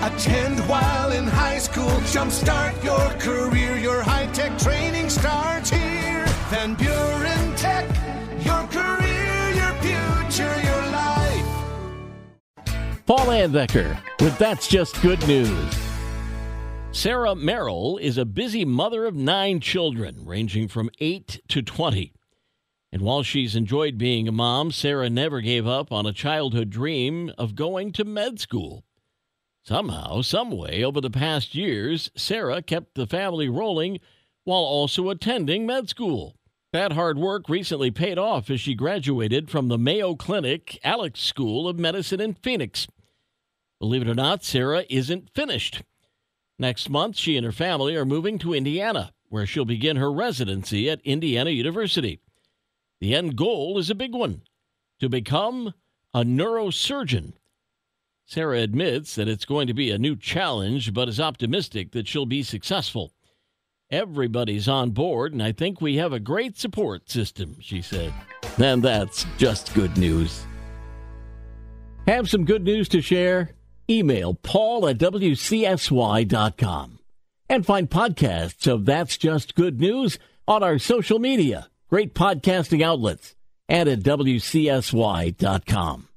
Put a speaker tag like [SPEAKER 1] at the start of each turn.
[SPEAKER 1] Attend while in high school. Jumpstart your career. Your high tech training starts here. Van Buren Tech. Your career, your future, your life.
[SPEAKER 2] Paul Anbecker with That's Just Good News. Sarah Merrill is a busy mother of nine children, ranging from 8 to 20. And while she's enjoyed being a mom, Sarah never gave up on a childhood dream of going to med school. Somehow, someway, over the past years, Sarah kept the family rolling while also attending med school. That hard work recently paid off as she graduated from the Mayo Clinic Alix School of Medicine in Phoenix. Believe it or not, Sarah isn't finished. Next month, she and her family are moving to Indiana, where she'll begin her residency at Indiana University. The end goal is a big one to become a neurosurgeon. Sarah admits that it's going to be a new challenge, but is optimistic that she'll be successful. Everybody's on board, and I think we have a great support system, she said. And that's just good news. Have some good news to share? Email paul at wcsy.com and find podcasts of That's Just Good News on our social media, great podcasting outlets, and at wcsy.com.